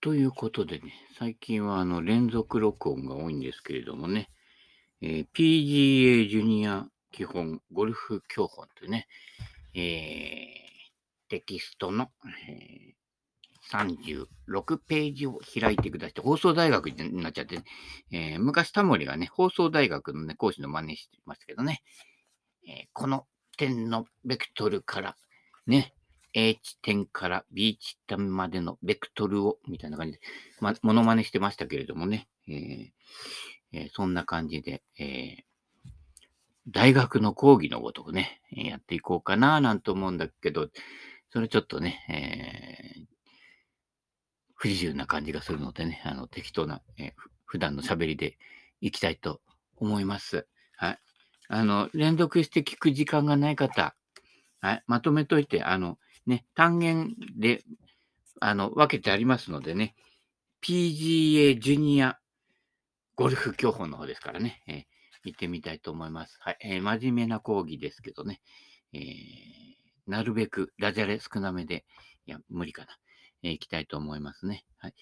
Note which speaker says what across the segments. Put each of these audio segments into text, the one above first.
Speaker 1: ということでね、最近はあの連続録音が多いんですけれどもね、えー PGA ジュニア基本ゴルフ教本というね、えーテキストの、えー36ページを開いてください。放送大学になっちゃって、ね。えー昔タモリがね、放送大学のね、講師の真似してましたけどね、えこの点のベクトルから、ね、A 地点から B 地点までのベクトルを、みたいな感じで、ま、モノマネしてましたけれどもね、えーえーそんな感じで、えー大学の講義のごとくね、やっていこうかななんて思うんだけど、それちょっとね、えー不自由な感じがするのでね、あの、適当な、えー普段の喋りでいきたいと思います。はい。あの、連続して聞く時間がない方、はい。まとめといて、あの、ね、単元で、あの、分けてありますのでね、PGA ジュニアゴルフ教本の方ですからね、えー行ってみたいと思います。はい。えー真面目な講義ですけどね、えーなるべくダジャレ少なめで、いや、無理かな。えー行きたいと思いますね。はい。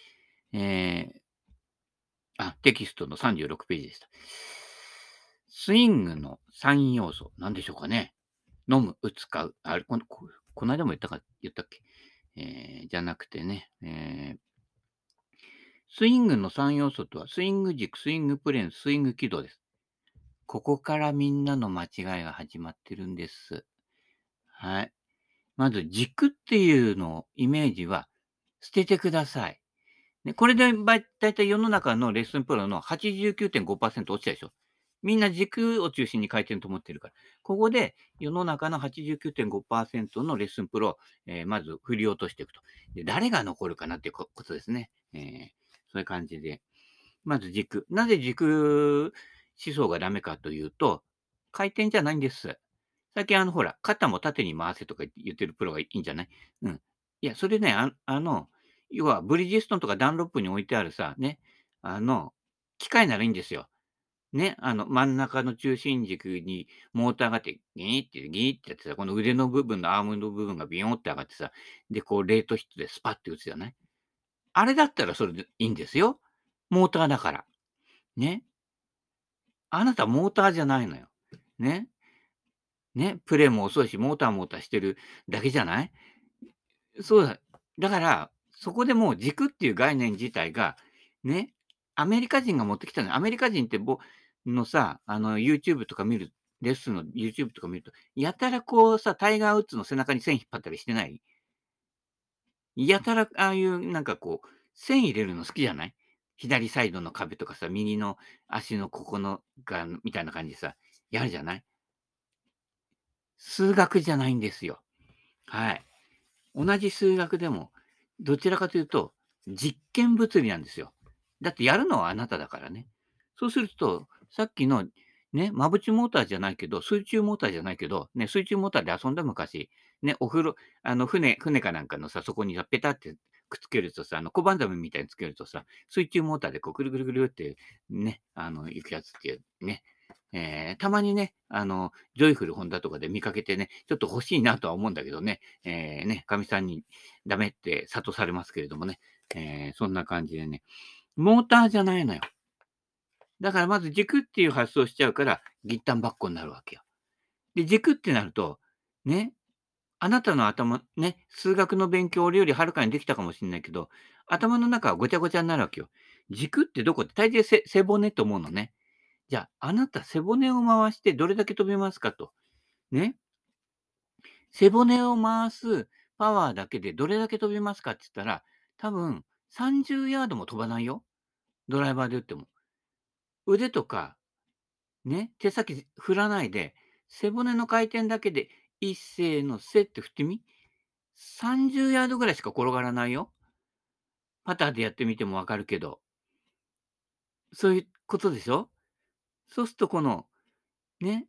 Speaker 1: えーあ、テキストの36ページでした。スイングの3要素、何でしょうかね。飲む、打つ、買う。あれ、このこの間も言ったか、言ったっけ？えーじゃなくてね、えースイングの3要素とは、スイング軸、スイングプレーン、スイング軌道です。ここからみんなの間違いが始まってるんです。はい。まず、軸っていうのを、イメージは捨ててください。ね、これでばい大体世の中のレッスンプロの89.5%落ちたでしょ？みんな軸を中心に回転と思ってるから。ここで世の中の89.5%のレッスンプロを、えーまず振り落としていくと。で誰が残るかなっていうこことですね。えーそういう感じで。まず軸。なぜ軸思想がダメかというと、回転じゃないんです。最近あの、ほら、肩も縦に回せとか言ってるプロがいいんじゃない？うん。いや、それね、ああの、要はブリヂストンとかダンロップに置いてあるさ、ね、あの、機械ならいいんですよ。ね、あの、真ん中の中心軸にモーターがあって、ギーって、ギーってやってさ、この腕の部分のアームの部分がビヨーンって上がってさ、で、こう、レートヒットでスパッて打つじゃない？あれだったらそれでいいんですよ。モーターだから。ね。あなたモーターじゃないのよ。ね。ね。プレーも遅いし、モーターモーターしてるだけじゃない？そうだ。だから、そこでもう軸っていう概念自体が、ね、アメリカ人が持ってきたの。アメリカ人ってぼのさ、あの、YouTube とか見る、レッスンの YouTube とか見ると、やたらこうさ、タイガー・ウッズの背中に線引っ張ったりしてない？やたら、ああいうなんかこう、線入れるの好きじゃない？左サイドの壁とかさ、右の足のここのが、みたいな感じでさ、やるじゃない？数学じゃないんですよ。はい。同じ数学でも、どちらかというと、実験物理なんですよ。だってやるのはあなただからね。そうすると、さっきの、ね、マブチモーターじゃないけど、水中モーターじゃないけど、ね、水中モーターで遊んだ昔、ね、お風呂、あの、船、船かなんかのさ、そこにさ、ペタってくっつけるとさ、あの、小判ザメみたいにつけるとさ、水中モーターでこう、ぐるぐるぐるって、ね、あの、行くやつっていう、ね。えーたまにね、あの、ジョイフルホンダとかで見かけてね、ちょっと欲しいなとは思うんだけどね、えーね、かみさんにダメって諭されますけれどもね、えーそんな感じでね、モーターじゃないのよ。だからまず軸っていう発想しちゃうから、ギッタンバッコになるわけよ。で、軸ってなると、ね、あなたの頭、ね、数学の勉強俺よりはるかにできたかもしれないけど、頭の中はごちゃごちゃになるわけよ。軸ってどこって大抵背背骨と思うのね。じゃあ、あなた背骨を回してどれだけ飛びますかと。ね。背骨を回すパワーだけでどれだけ飛びますかって言ったら、多分30ヤードも飛ばないよ。ドライバーで打っても。腕とか、ね、手先振らないで、背骨の回転だけで一斉のせって振ってみ。30ヤードぐらいしか転がらないよ。パターでやってみてもわかるけど。そういうことでしょ？そうするとこの、ね、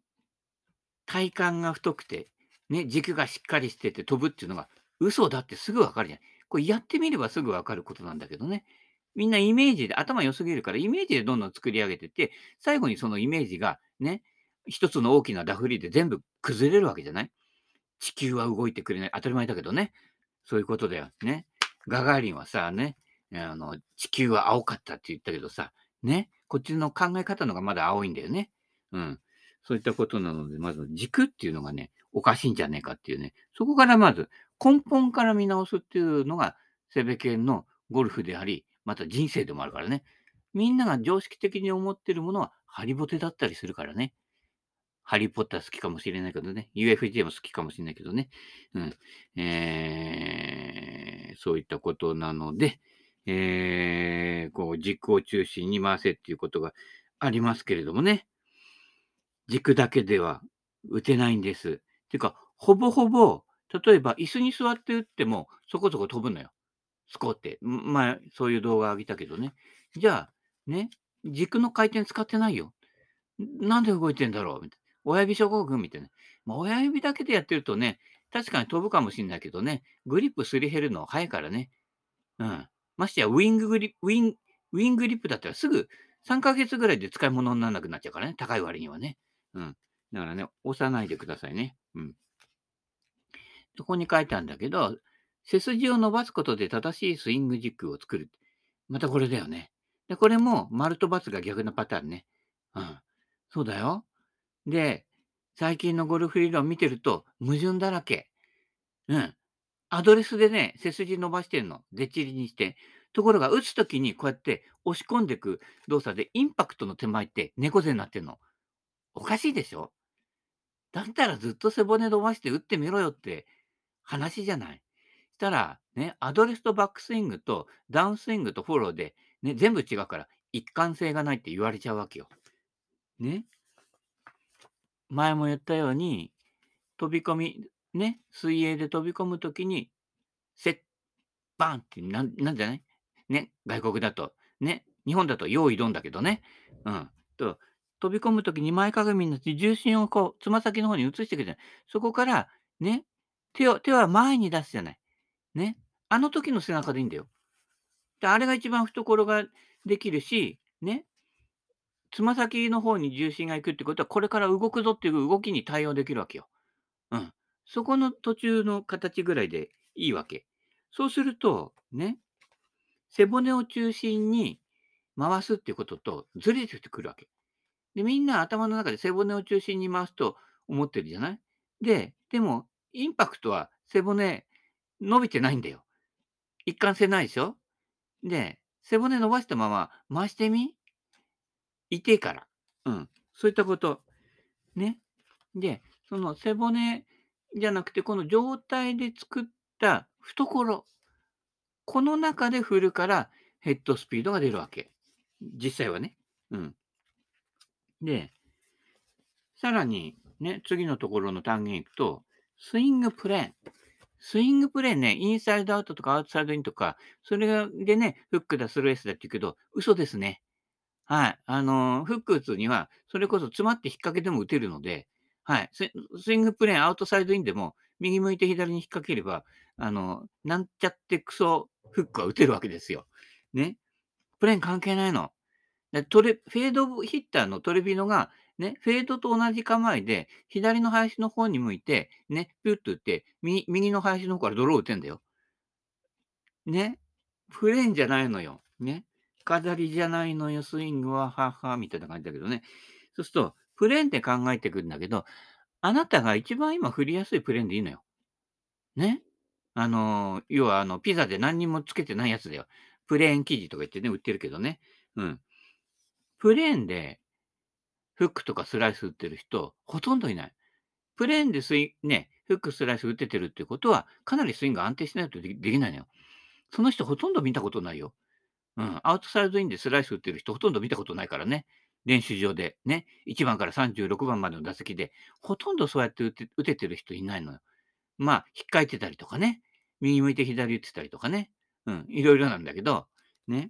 Speaker 1: 体幹が太くて、ね、軸がしっかりしてて飛ぶっていうのが嘘だってすぐわかるじゃん。これやってみればすぐわかることなんだけどね。みんなイメージで、頭良すぎるからイメージでどんどん作り上げてって、最後にそのイメージがね、一つの大きなダフリで全部崩れるわけじゃない？地球は動いてくれない。当たり前だけどね。そういうことだよね。ガガーリンはさ、ね、あの、地球は青かったって言ったけどさ、ね、こっちの考え方のがまだ青いんだよね。うん。そういったことなので、まず軸っていうのがね、おかしいんじゃねえかっていうね、そこからまず根本から見直すっていうのが、セベケンのゴルフであり、また人生でもあるからね。みんなが常識的に思ってるものはハリボテだったりするからね。ハリーポッター好きかもしれないけどね。UFJ も好きかもしれないけどね。うん。えー、そういったことなので、えー、こう、軸を中心に回せっていうことがありますけれどもね。軸だけでは打てないんです。ていうか、ほぼほぼ、例えば椅子に座って打ってもそこそこ飛ぶのよ。スコって。まあ、そういう動画あげたけどね。じゃあ、ね、軸の回転使ってないよ。なんで動いてんだろう？みたいな。親指症候群みたいな。まあ、親指だけでやってるとね、確かに飛ぶかもしれないけどね、グリップすり減るの早いからね。うん。ましてや、ウィングリップウィン、ウィングリップだったらすぐ3ヶ月ぐらいで使い物にならなくなっちゃうからね。高い割にはね。うん。だからね、押さないでくださいね。うん。そこに書いてあるんだけど、背筋を伸ばすことで正しいスイング軸を作る。またこれだよね。で、これも丸と×が逆のパターンね。うん。そうだよ。で、最近のゴルフ理論見てると矛盾だらけ。うん。アドレスでね、背筋伸ばしてんの。でっちりにして。ところが、打つときにこうやって押し込んでいく動作で、インパクトの手前って猫背になってんの。おかしいでしょ？だったらずっと背骨伸ばして打ってみろよって話じゃない？したら、ね、アドレスとバックスイングとダウンスイングとフォローで、ね、全部違うから一貫性がないって言われちゃうわけよ。ね。前も言ったように、飛び込み、ね、水泳で飛び込むときに、セッ、バーンってなん、なんじゃない？ね、外国だと。ね、日本だと用意どんだけどね。うん。と、飛び込むときに前かがみになって重心をこう、つま先の方に移していくじゃない。そこから、ね、手を、手は前に出すじゃない。ね。あの時の背中でいいんだよ。で、あれが一番懐ができるし、ね。つま先の方に重心が行くってことは、これから動くぞっていう動きに対応できるわけよ。うん。そこの途中の形ぐらいでいいわけ。そうすると、ね、背骨を中心に回すっていうこととずれてくるわけ。で、みんな頭の中で背骨を中心に回すと思ってるじゃない？で、でも、インパクトは背骨伸びてないんだよ。一貫性ないでしょ？で、背骨伸ばしたまま回してみ？痛いから。うん。そういったこと。ね。で、その背骨じゃなくて、この状態で作った懐。この中で振るからヘッドスピードが出るわけ。実際はね。うん。で、さらに、ね、次のところの単元いくと、スイングプレーン。スイングプレーンね、インサイドアウトとかアウトサイドインとか、それでね、フックだ、スライスだって言うけど、嘘ですね。はい。あの、フック打つには、それこそ詰まって引っ掛けでも打てるので、はい。スイングプレーン、アウトサイドインでも、右向いて左に引っ掛ければ、あの、なんちゃってクソフックは打てるわけですよ。ね。プレーン関係ないの。トレフェードヒッターのトレビノが、ね、フェードと同じ構えで、左の林の方に向いて、ね、ピュッと打って、右右の林の方からドロー打てんだよ。ね。プレーンじゃないのよ。ね。飾りじゃないのよ、スイングは、はは、みたいな感じだけどね。そうすると、プレーンって考えてくるんだけど、あなたが一番今振りやすいプレーンでいいのよ。ね。あの、要はあの、ピザで何にもつけてないやつだよ。プレーン生地とか言ってね、売ってるけどね。うん。プレーンで、フックとかスライス打ってる人、ほとんどいない。プレーンでスイね、フック、スライス打ててるってことは、かなりスイング安定しないとできないのよ。その人ほとんど見たことないよ。うん、アウトサイドインでスライス打ってる人ほとんど見たことないからね。練習場でね、1番から36番までの打席で、ほとんどそうやって打て打ててる人いないのよ。まあ、引っかいてたりとかね、右向いて左打ってたりとかね、うん、いろいろなんだけど、ね、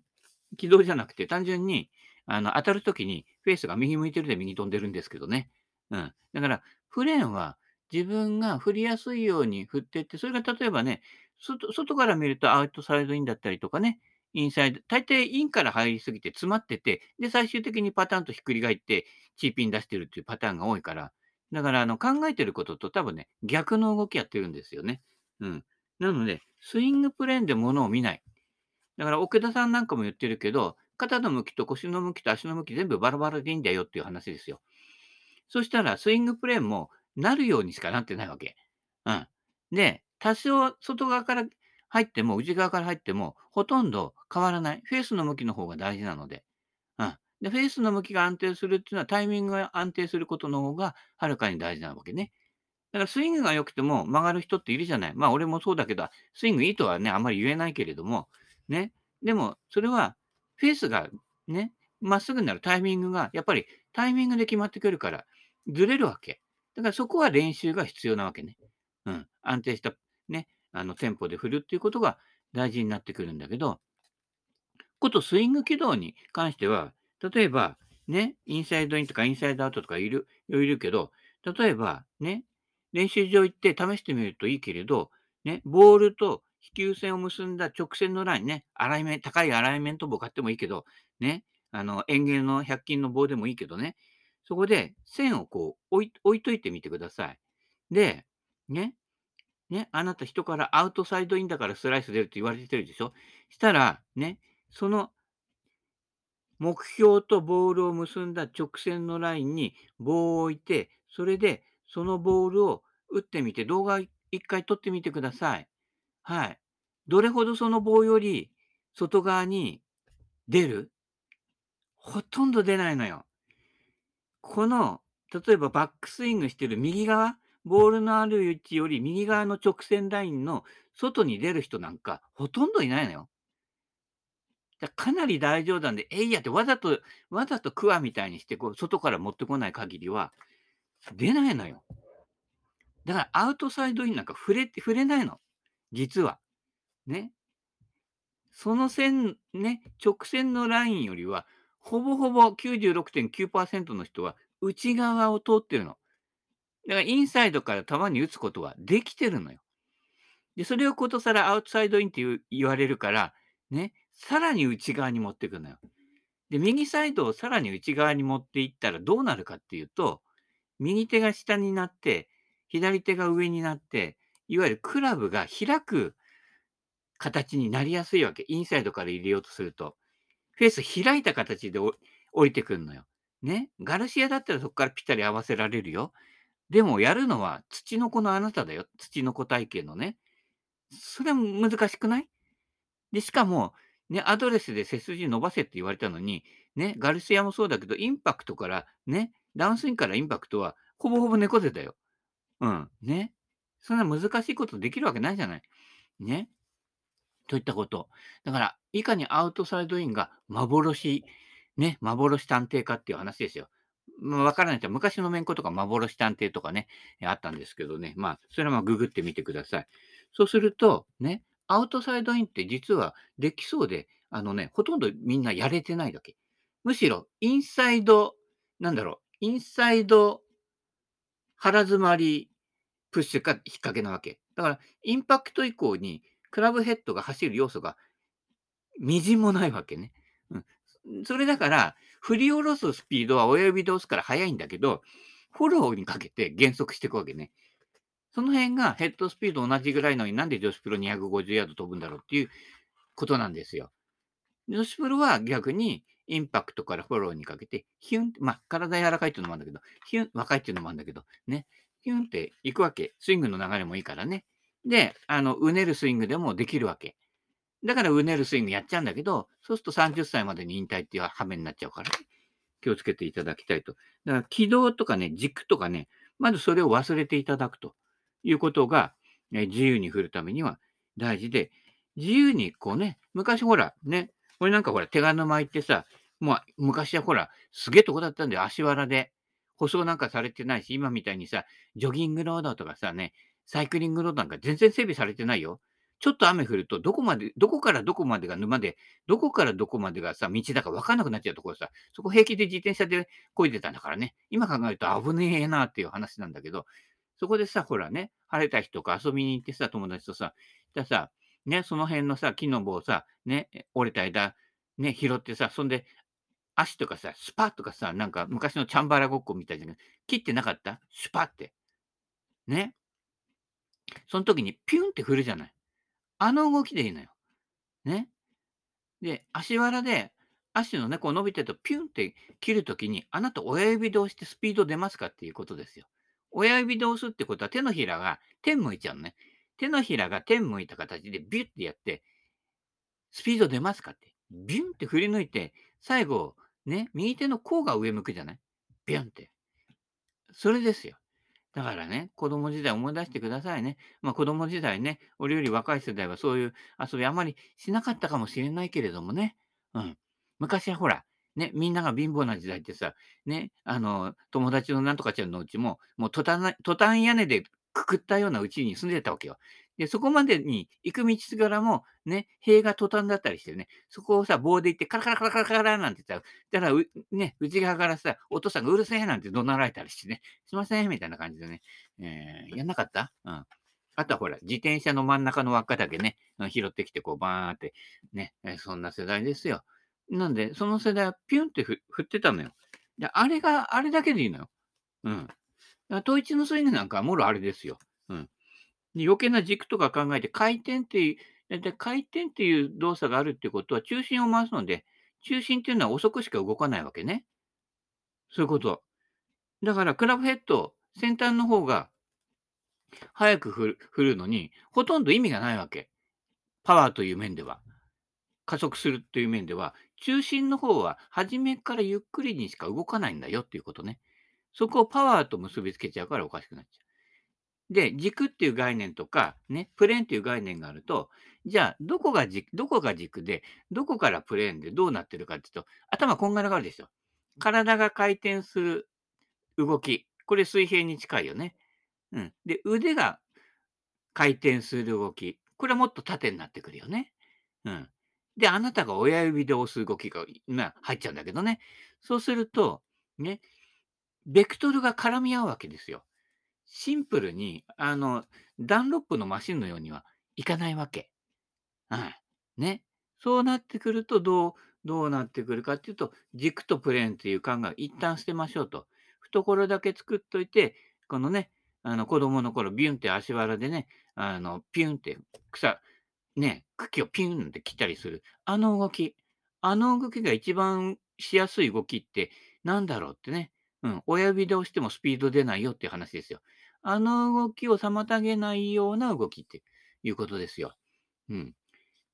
Speaker 1: 軌道じゃなくて単純に、あの、当たるときにフェースが右向いてるで右飛んでるんですけどね。うん。だから、プレーンは自分が振りやすいように振ってって、それが例えばね、外外から見るとアウトサイドインだったりとかね、インサイド、大抵インから入りすぎて詰まってて、で、最終的にパターンとひっくり返って、チーピン出してるっていうパターンが多いから、だから、あの、考えてることと多分ね、逆の動きやってるんですよね。うん。なので、スイングプレーンで物を見ない。だから奥田さんなんかも言ってるけど、肩の向きと腰の向きと足の向き全部バラバラでいいんだよっていう話ですよ。そしたらスイングプレーンもなるようにしかなってないわけ。うん。で、多少外側から入っても、内側から入っても、ほとんど変わらない。フェースの向きの方が大事なので。うん。で、フェースの向きが安定するっていうのは、タイミングが安定することの方がはるかに大事なわけね。だからスイングが良くても曲がる人っているじゃない。まあ俺もそうだけど、スイングいいとはね、あんまり言えないけれども、ね。でも、それは、フェースがね、まっすぐになるタイミングが、やっぱりタイミングで決まってくるから、ずれるわけ。だからそこは練習が必要なわけね。うん。安定したね、あの、テンポで振るっていうことが大事になってくるんだけど、ことスイング軌道に関しては、例えば、ね、インサイドインとかインサイドアウトとかいる、いるけど、例えば、ね、練習場行って試してみるといいけれど、ね、ボールと飛球線を結んだ直線のラインね、アライメン高いアライメント棒買ってもいいけど、ね、あの、園芸の100均の棒でもいいけどね、そこで線をこう置い置いといてみてください。で、ね、ね、あなた人からアウトサイドインだからスライス出るって言われてるでしょ。したら、ね、その目標とボールを結んだ直線のラインに棒を置いて、それでそのボールを打ってみて、動画一回撮ってみてください。はい。どれほどその棒より外側に出る？ほとんど出ないのよ。この、例えばバックスイングしてる右側、ボールのある位置より右側の直線ラインの外に出る人なんかほとんどいないのよ。だかなり大冗談で、えいやってわざと、わざとクワみたいにして、こう、外から持ってこない限りは、出ないのよ。だからアウトサイドインなんか触れて、触れないの。実は。ね。その線、ね、直線のラインよりは、ほぼほぼ96.9%の人は内側を通ってるの。だからインサイドから球に打つことはできてるのよ。で、それをことさらアウトサイドインって言われるから、ね、さらに内側に持っていくのよ。で、右サイドをさらに内側に持っていったらどうなるかっていうと、右手が下になって、左手が上になって、いわゆるクラブが開く形になりやすいわけ。インサイドから入れようとすると。フェース開いた形で降りてくるのよ。ね。ガルシアだったらそこからぴったり合わせられるよ。でもやるのは土の子のあなただよ。土の子体系のね。それは難しくない？で、しかも、ね、アドレスで背筋伸ばせって言われたのに、ね、ガルシアもそうだけど、インパクトから、ね、ダウンスイングからインパクトは、ほぼほぼ猫背だよ。うん。ね。そんな難しいことできるわけないじゃない。ね。といったこと。だから、いかにアウトサイドインが幻、ね、幻探偵かっていう話ですよ。まあ、わからない人は昔のめんことか幻探偵とかね、あったんですけどね。まあ、それはまあググってみてください。そうすると、ね、アウトサイドインって実はできそうで、あのね、ほとんどみんなやれてないだけ。むしろ、インサイド、なんだろう、インサイド腹詰まりプッシュか引っ掛けなわけ。だから、インパクト以降にクラブヘッドが走る要素がみじんもないわけね。うん。それだから、振り下ろすスピードは親指で押すから速いんだけど、フォローにかけて減速していくわけね。その辺がヘッドスピード同じぐらいのになんで女子プロ250ヤード飛ぶんだろうっていうことなんですよ。女子プロは逆にインパクトからフォローにかけて、ヒュンまあ、体柔らかいっていうのもあるんだけど、ヒュン、若いっていうのもあるんだけど、ね、ヒュンって行くわけ。スイングの流れもいいからね。で、あの、うねるスイングでもできるわけ。だからうねるスイングやっちゃうんだけど、そうすると30歳までに引退っていう羽目になっちゃうから、ね、気をつけていただきたいと。だから軌道とかね、軸とかね、まずそれを忘れていただくということが、え自由に振るためには大事で、自由にこうね、昔ほら、ね、これなんかほら、手賀沼行ってさ、もう昔はほら、すげえとこだったんだよ、足原で。舗装なんかされてないし、今みたいにさ、ジョギングロードとかさね、サイクリングロードなんか全然整備されてないよ。ちょっと雨降ると、どこまで、どこからどこまでが沼で、どこからどこまでがさ、道だか分かんなくなっちゃうところさ、そこ平気で自転車で漕いでたんだからね、今考えると危ねえなっていう話なんだけど、そこでさ、ほらね、晴れた日とか遊びに行ってさ、友達とさ、じゃさ、ね、その辺のさ、木の棒をさ、ね、折れた枝、ね、拾ってさ、そんで、足とかさ、スパッとかさ、なんか昔のチャンバラごっこみたいじゃん。切ってなかった？スパって。ね。その時にピュンって振るじゃない。あの動きでいいのよ。ね。で、足腹で、足のね、こう伸びてるとピュンって切るときに、あなた親指で押してスピード出ますかっていうことですよ。親指で押すってことは手のひらが天向いちゃうのね。手のひらが天向いた形でビュッてやって、スピード出ますかって。ビュンって振り抜いて、最後、ね、右手の甲が上向くじゃない？ビュンって。それですよ。だからね、子供時代思い出してくださいね。まあ子供時代ね、俺より若い世代はそういう遊びあまりしなかったかもしれないけれどもね。うん。昔はほら、ね、みんなが貧乏な時代ってさ、ね、あの、友達のなんとかちゃんのうちも、もうトタントタン屋根でくくったようなうちに住んでたわけよ。で、そこまでに行く道すがらも、ね、塀がトタンだったりしてね、そこをさ、棒で行って、カラカラカラカラカラなんて言ったら、だから、ね、内側からさ、お父さんがうるせえなんて怒鳴られたりしてね、すいません、みたいな感じでね、えー、やんなかった？うん。あとはほら、自転車の真ん中の輪っかだけね、拾ってきて、こう、バーンって、ね、そんな世代ですよ。なんで、その世代はピュンって振ってたのよ。で、あれが、あれだけでいいのよ。うん。統一のスイングなんかはもろあれですよ。うん。で余計な軸とか考えて、回転っていう、で回転っていう動作があるってことは、中心を回すので、中心っていうのは遅くしか動かないわけね。そういうこと。だから、クラブヘッド、先端の方が早く振るのに、ほとんど意味がないわけ。パワーという面では。加速するという面では、中心の方は初めからゆっくりにしか動かないんだよっていうことね。そこをパワーと結びつけちゃうからおかしくなっちゃう。で、軸っていう概念とか、ね、プレーンっていう概念があると、じゃあ、どこが軸、どこが軸で、どこからプレーンでどうなってるかっていうと、頭こんがらがるでしょ。体が回転する動き。これ水平に近いよね。うん。で、腕が回転する動き。これはもっと縦になってくるよね。うん。で、あなたが親指で押す動きが、ま入っちゃうんだけどね。そうすると、ね、ベクトルが絡み合うわけですよ。シンプルに、あの、ダンロップのマシンのようにはいかないわけ。はい。ね。そうなってくると、どう、どうなってくるかっていうと、軸とプレーンっていう考えを一旦捨てましょうと。懐だけ作っといて、このね、あの子供の頃、ビュンって足腹でね、あの、ピュンって草、ね、茎をピュンって切ったりする。あの動き。あの動きが一番しやすい動きって何だろうってね。うん。親指で押してもスピード出ないよっていう話ですよ。あの動きを妨げないような動きっていうことですよ。うん。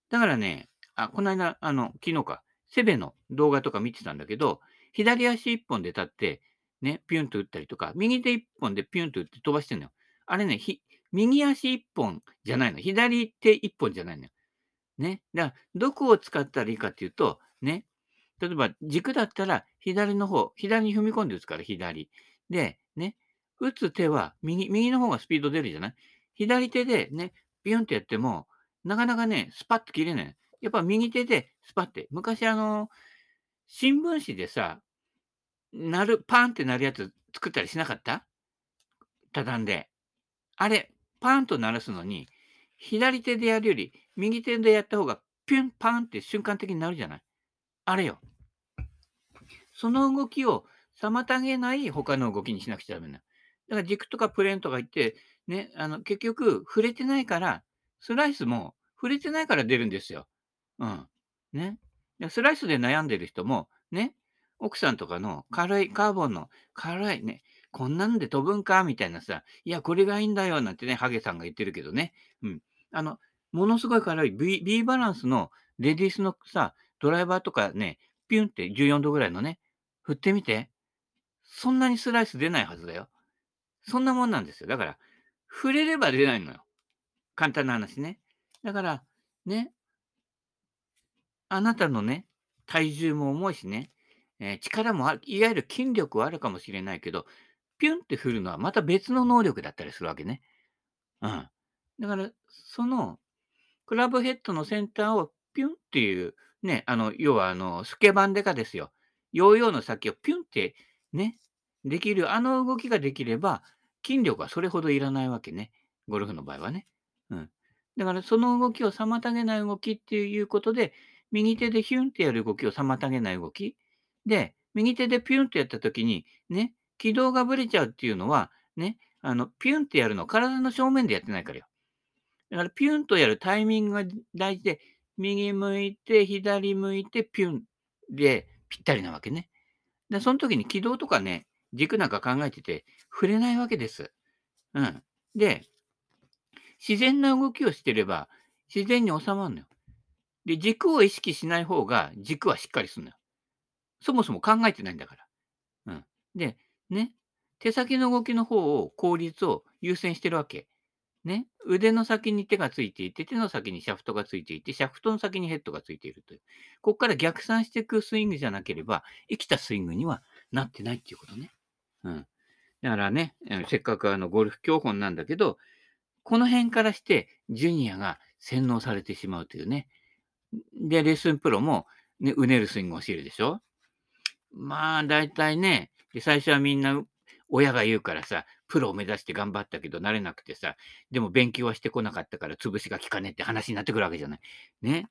Speaker 1: だからね、あ、この間、あの、昨日か、セベの動画とか見てたんだけど、左足一本で立って、ね、ピュンと打ったりとか、右手一本でピュンと打って飛ばしてんのよ。あれね、右足一本じゃないの。左手一本じゃないのよ。ね。だから、どこを使ったらいいかっていうと、ね。例えば、軸だったら、左の方、左に踏み込んで打つから、左。で、ね。打つ手は、右、右の方がスピード出るじゃない？左手でね、ビュンってやっても、なかなかね、スパッと切れない。やっぱ右手でスパッて。昔あの、新聞紙でさ、なる、パンってなるやつ作ったりしなかった？畳んで。あれ、パンと鳴らすのに、左手でやるより、右手でやった方が、ピュン、パンって瞬間的になるじゃない？あれよ。その動きを妨げない他の動きにしなくちゃダメな。だから軸とかプレーンとか言って、ね、あの、結局、触れてないから、スライスも触れてないから出るんですよ。うん。ね。スライスで悩んでる人も、ね、奥さんとかの軽い、カーボンの軽いね、こんなんで飛ぶんかみたいなさ、いや、これがいいんだよ、なんてね、ハゲさんが言ってるけどね。うん。あの、ものすごい軽い B, B バランスのレディースのさ、ドライバーとかね、ピュンって14度ぐらいのね、振ってみて。そんなにスライス出ないはずだよ。そんなもんなんですよ。だから、触れれば出ないのよ。簡単な話ね。だから、ね、あなたのね、体重も重いしね、えー、力もある、いわゆる筋力はあるかもしれないけど、ピュンって振るのはまた別の能力だったりするわけね。うん。だから、その、クラブヘッドの先端をピュンっていう、ね、あの、要は、あの、スケバンデカですよ。ヨーヨーの先をピュンってね、できる、あの動きができれば、筋力はそれほどいらないわけね。ゴルフの場合はね。うん。だから、その動きを妨げない動きっていうことで、右手でヒュンってやる動きを妨げない動き。で、右手でピュンってやったときに、ね、軌道がぶれちゃうっていうのは、ね、あの、ピュンってやるの体の正面でやってないからよ。だから、ピュンとやるタイミングが大事で、右向いて、左向いて、ピュンでぴったりなわけね。で、その時に軌道とかね、軸なんか考えてて、触れないわけです。うん。で、自然な動きをしてれば、自然に収まるのよ。で、軸を意識しない方が、軸はしっかりするのよ。そもそも考えてないんだから。うん。で、ね、手先の動きの方を、効率を優先してるわけ。ね、腕の先に手がついていて、手の先にシャフトがついていて、シャフトの先にヘッドがついているという。ここから逆算していくスイングじゃなければ、生きたスイングにはなってないっていうことね。うん。だからね、せっかくあのゴルフ教本なんだけど、この辺からして、ジュニアが洗脳されてしまうというね。で、レッスンプロも、ね、うねるスイングを教えるでしょまあ、大体ね、最初はみんな親が言うからさ、プロを目指して頑張ったけどなれなくてさ、でも勉強はしてこなかったから潰しが効かねえって話になってくるわけじゃない。ね。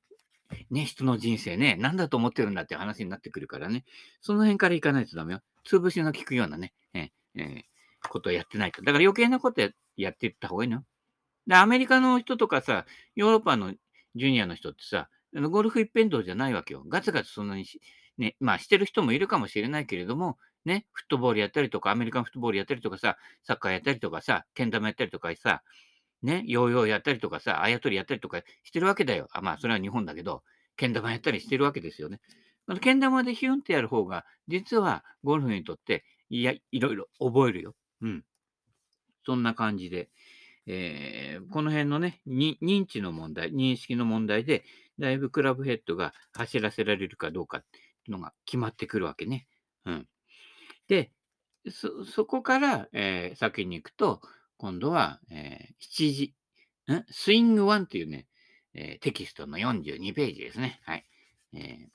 Speaker 1: ね、人の人生ね、何だと思ってるんだって話になってくるからね。その辺から行かないとダメよ。潰しの効くようなね、ええー、ことをやってないと。だから余計なことやっていった方がいいのよ。で、アメリカの人とかさ、ヨーロッパのジュニアの人ってさ、ゴルフ一辺倒じゃないわけよ。ガツガツそんなに、ね、まあしてる人もいるかもしれないけれども、ね、フットボールやったりとか、アメリカンフットボールやったりとかさ、サッカーやったりとかさ、けん玉やったりとかさ、ね、ヨーヨーやったりとかさ、あやとりやったりとかしてるわけだよ。あまあ、それは日本だけど、けん玉やったりしてるわけですよね。けん玉でヒュンってやる方が、実はゴルフにとって、いや、いろいろ覚えるよ。うん。そんな感じで、えー、この辺のね、認知の問題、認識の問題で、だいぶクラブヘッドが走らせられるかどうかっていうのが決まってくるわけね。うん。で、そ、そこから、えー、先に行くと、今度は、えー、7時、ん？スイング1っていうね、えー、テキストの42ページですね。はい。えー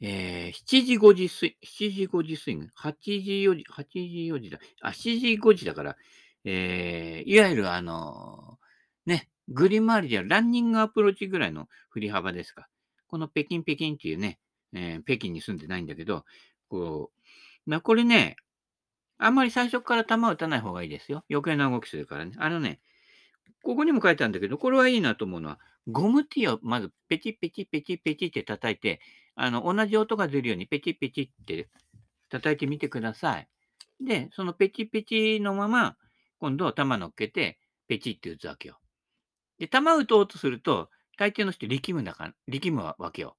Speaker 1: えー、7時5時スイ7時5時スイング、8時4時、8時4時だ。あ、7時5時だから、えー、いわゆるあのー、ね、グリーン周りではランニングアプローチぐらいの振り幅ですか。この北京北京っていうね、えー、北京に住んでないんだけど、こう、まあ、これね、あんまり最初から球を打たない方がいいですよ。余計な動きするからね。あのね、ここにも書いてあるんだけど、これはいいなと思うのは、ゴムティーをまずペチペチペチペチって叩いて、あの、同じ音が出るようにペチペチって叩いてみてください。で、そのペチペチのまま、今度は球乗っけて、ペチって打つわけよ。で、球打とうとすると、大抵の人力むだから、力むわけよ。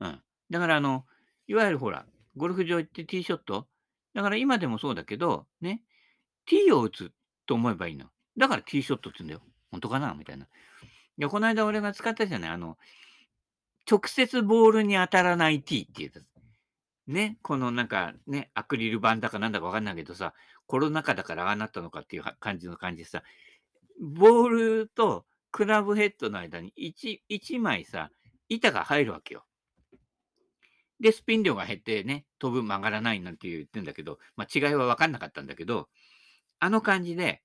Speaker 1: うん。だから、あの、いわゆるほら、ゴルフ場行ってティーショットだから今でもそうだけど、ね、ティーを打つと思えばいいの。だからティーショットって言うんだよ。本当かな？みたいな。いや、この間俺が使ったじゃないあの、直接ボールに当たらないティーっていうやつ。ね、このなんかね、アクリル板だかなんだかわかんないけどさ、コロナ禍だからああなったのかっていう感じの感じでさ、ボールとクラブヘッドの間に 1, 1枚さ、板が入るわけよ。で、スピン量が減ってね、飛ぶ曲がらないなんて言ってんだけど、まあ、違いは分かんなかったんだけど、あの感じで、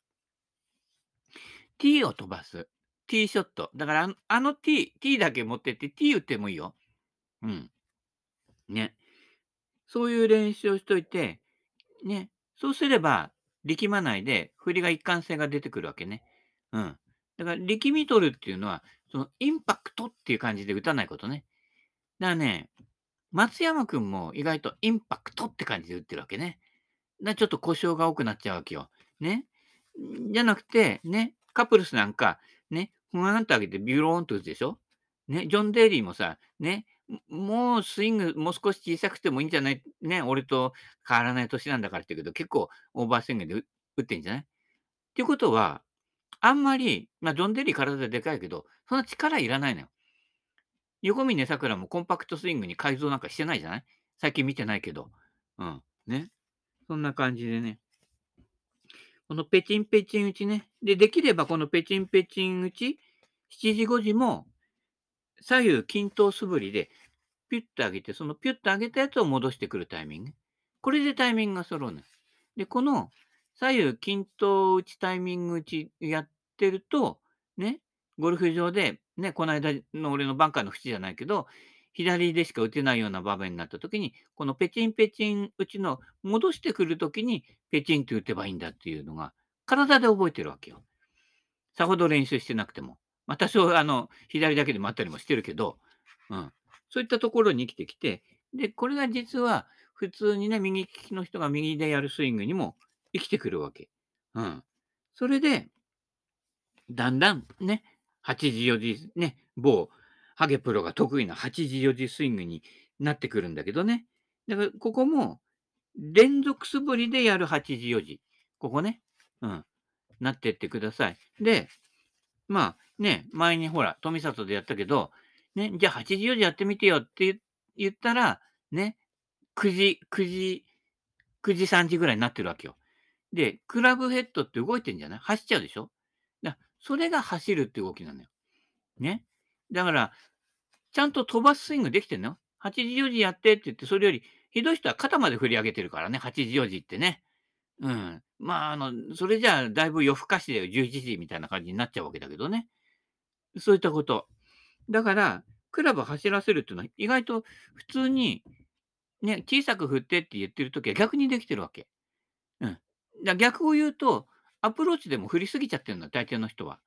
Speaker 1: T を飛ばす。T ショット。だから、あのあの T、T だけ持ってって T 打ってもいいよ。うん。ね。そういう練習をしといて、ね。そうすれば、力まないで、振りが一貫性が出てくるわけね。うん。だから、力み取るっていうのは、そのインパクトっていう感じで打たないことね。だからね、松山くんも意外とインパクトって感じで打ってるわけね。だちょっと故障が多くなっちゃうわけよ。ね。じゃなくて、ね、カプルスなんか、ね、ふわーんと上げてビューローンと打つでしょね、ジョン・デイリーもさ、ね、もうスイングもう少し小さくてもいいんじゃないね、俺と変わらない年なんだからって言うけど、結構オーバースイングで打ってんじゃない？っていうことは、あんまり、まあ、ジョン・デイリー体でかいけど、そんな力いらないのよ。横峯さくらもコンパクトスイングに改造なんかしてないじゃない？最近見てないけど。うん。ね。そんな感じでね。このペチンペチン打ちね。で、できればこのペチンペチン打ち、7時5時も左右均等素振りでピュッと上げて、そのピュッと上げたやつを戻してくるタイミング。これでタイミングが揃うの。で、この左右均等打ちタイミング打ちやってると、ね、ゴルフ場でね、この間の俺のバンカーの縁じゃないけど、左でしか打てないような場面になった時に、このペチンペチン打ちの戻してくる時にペチンって打てばいいんだっていうのが、体で覚えてるわけよ。さほど練習してなくても。まあ、多少、あの、左だけでもあったりもしてるけど、うん。そういったところに生きてきて、で、これが実は、普通にね、右利きの人が右でやるスイングにも生きてくるわけ。うん。それで、だんだんね、8時4時、ね、某ハゲプロが得意な8時4時スイングになってくるんだけどね。だから、ここも、連続素振りでやる8時4時。ここね。うん。なってってください。で、まあね、前にほら、富里でやったけど、ね、じゃあ8時4時やってみてよって言ったら、ね、9時、9時、9時3時ぐらいになってるわけよ。で、クラブヘッドって動いてんじゃない？走っちゃうでしょ？それが走るって動きなのよ。ね。だから、ちゃんと飛ばすスイングできてんの ?8 時4時やってって言って、それより、ひどい人は肩まで振り上げてるからね、8時4時ってね。うん。まあ、あの、それじゃあ、だいぶ夜更かしで11時みたいな感じになっちゃうわけだけどね。そういったこと。だから、クラブ走らせるっていうのは、意外と普通に、ね、小さく振ってって言ってるときは逆にできてるわけ。うん。だ逆を言うと、アプローチでも振りすぎちゃってるの、大抵の人は。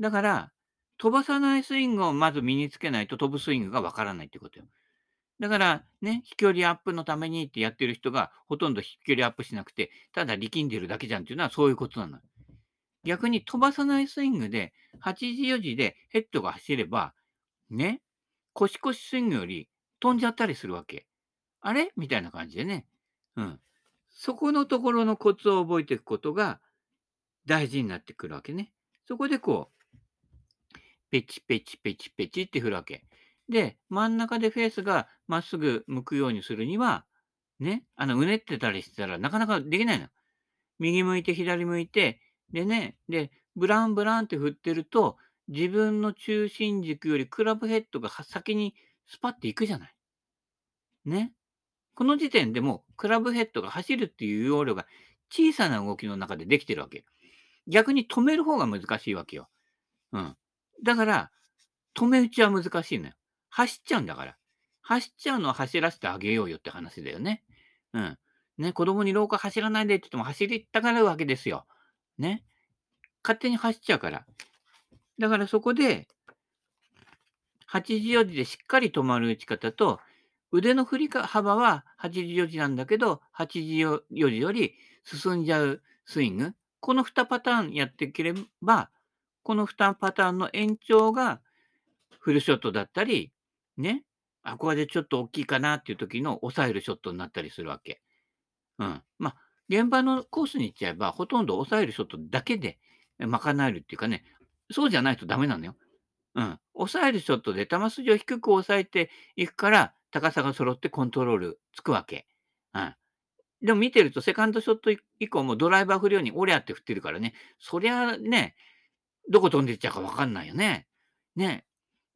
Speaker 1: だから、飛ばさないスイングをまず身につけないと飛ぶスイングがわからないってことよ。だからね、飛距離アップのためにってやってる人がほとんど飛距離アップしなくて、ただ力んでるだけじゃんっていうのはそういうことなの。逆に飛ばさないスイングで、8時4時でヘッドが走れば、ね、腰腰スイングより飛んじゃったりするわけ。あれ？みたいな感じでね。うん。そこのところのコツを覚えていくことが大事になってくるわけね。そこでこう、ペチペチペチペチって振るわけ。で、真ん中でフェースがまっすぐ向くようにするには、ね、あの、うねってたりしたらなかなかできないの。右向いて左向いて、でね、で、ブランブランって振ってると、自分の中心軸よりクラブヘッドが先にスパッていくじゃない。ね。この時点でもクラブヘッドが走るっていう要領が小さな動きの中でできてるわけ。逆に止める方が難しいわけよ。うん。だから、止め打ちは難しいのよ。走っちゃうんだから。走っちゃうのは走らせてあげようよって話だよね。うん。ね、子供に廊下走らないでって言っても走りたがるわけですよ。ね。勝手に走っちゃうから。だからそこで、8時4時でしっかり止まる打ち方と、腕の振り幅は8時4時なんだけど、8時4時より進んじゃうスイング。この2パターンやっていければ、この2パターンの延長がフルショットだったり、ね、あ、これでちょっと大きいかなっていう時の抑えるショットになったりするわけ。うん。まあ、現場のコースに行っちゃえば、ほとんど抑えるショットだけで賄えるっていうかね、そうじゃないとダメなのよ。うん。抑えるショットで球筋を低く抑えていくから、高さが揃ってコントロールつくわけ。でも見てると、セカンドショット以降もドライバー振るように、オリャって振ってるからね、そりゃね、どこ飛んでいっちゃうかわかんないよね。ね。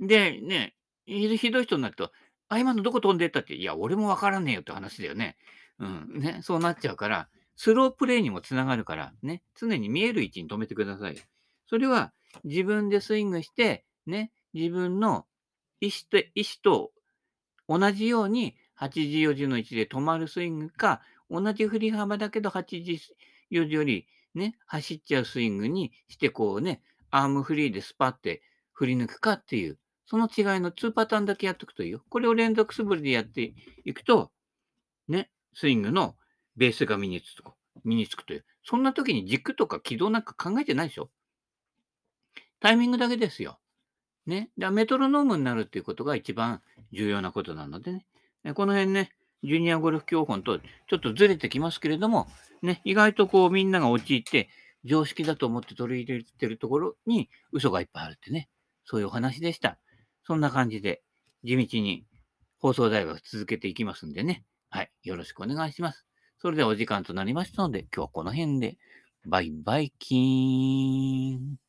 Speaker 1: で、ね、ひどい人になると、あ、今のどこ飛んでったって、いや、俺もわからねえよって話だよね。うん。ね、そうなっちゃうから、スロープレイにもつながるから、ね、常に見える位置に止めてください。それは、自分でスイングして、ね、自分の意思と、意思と同じように、8時4時の位置で止まるスイングか、同じ振り幅だけど8時4時よりね、走っちゃうスイングにしてこうね、アームフリーでスパって振り抜くかっていう、その違いの2パターンだけやっておくといいよ。これを連続素振りでやっていくと、ね、スイングのベースが身につく身につくという。そんな時に軸とか軌道なんか考えてないでしょタイミングだけですよ。ね。だメトロノームになるっていうことが一番重要なことなのでね。この辺ね、ジュニアゴルフ教本とちょっとずれてきますけれども、ね、意外とこうみんなが陥って常識だと思って取り入れてるところに嘘がいっぱいあるってね、そういうお話でした。そんな感じで地道に放送大学続けていきますんでね。はい。よろしくお願いします。それではお時間となりましたので、今日はこの辺で、バイバイキーン。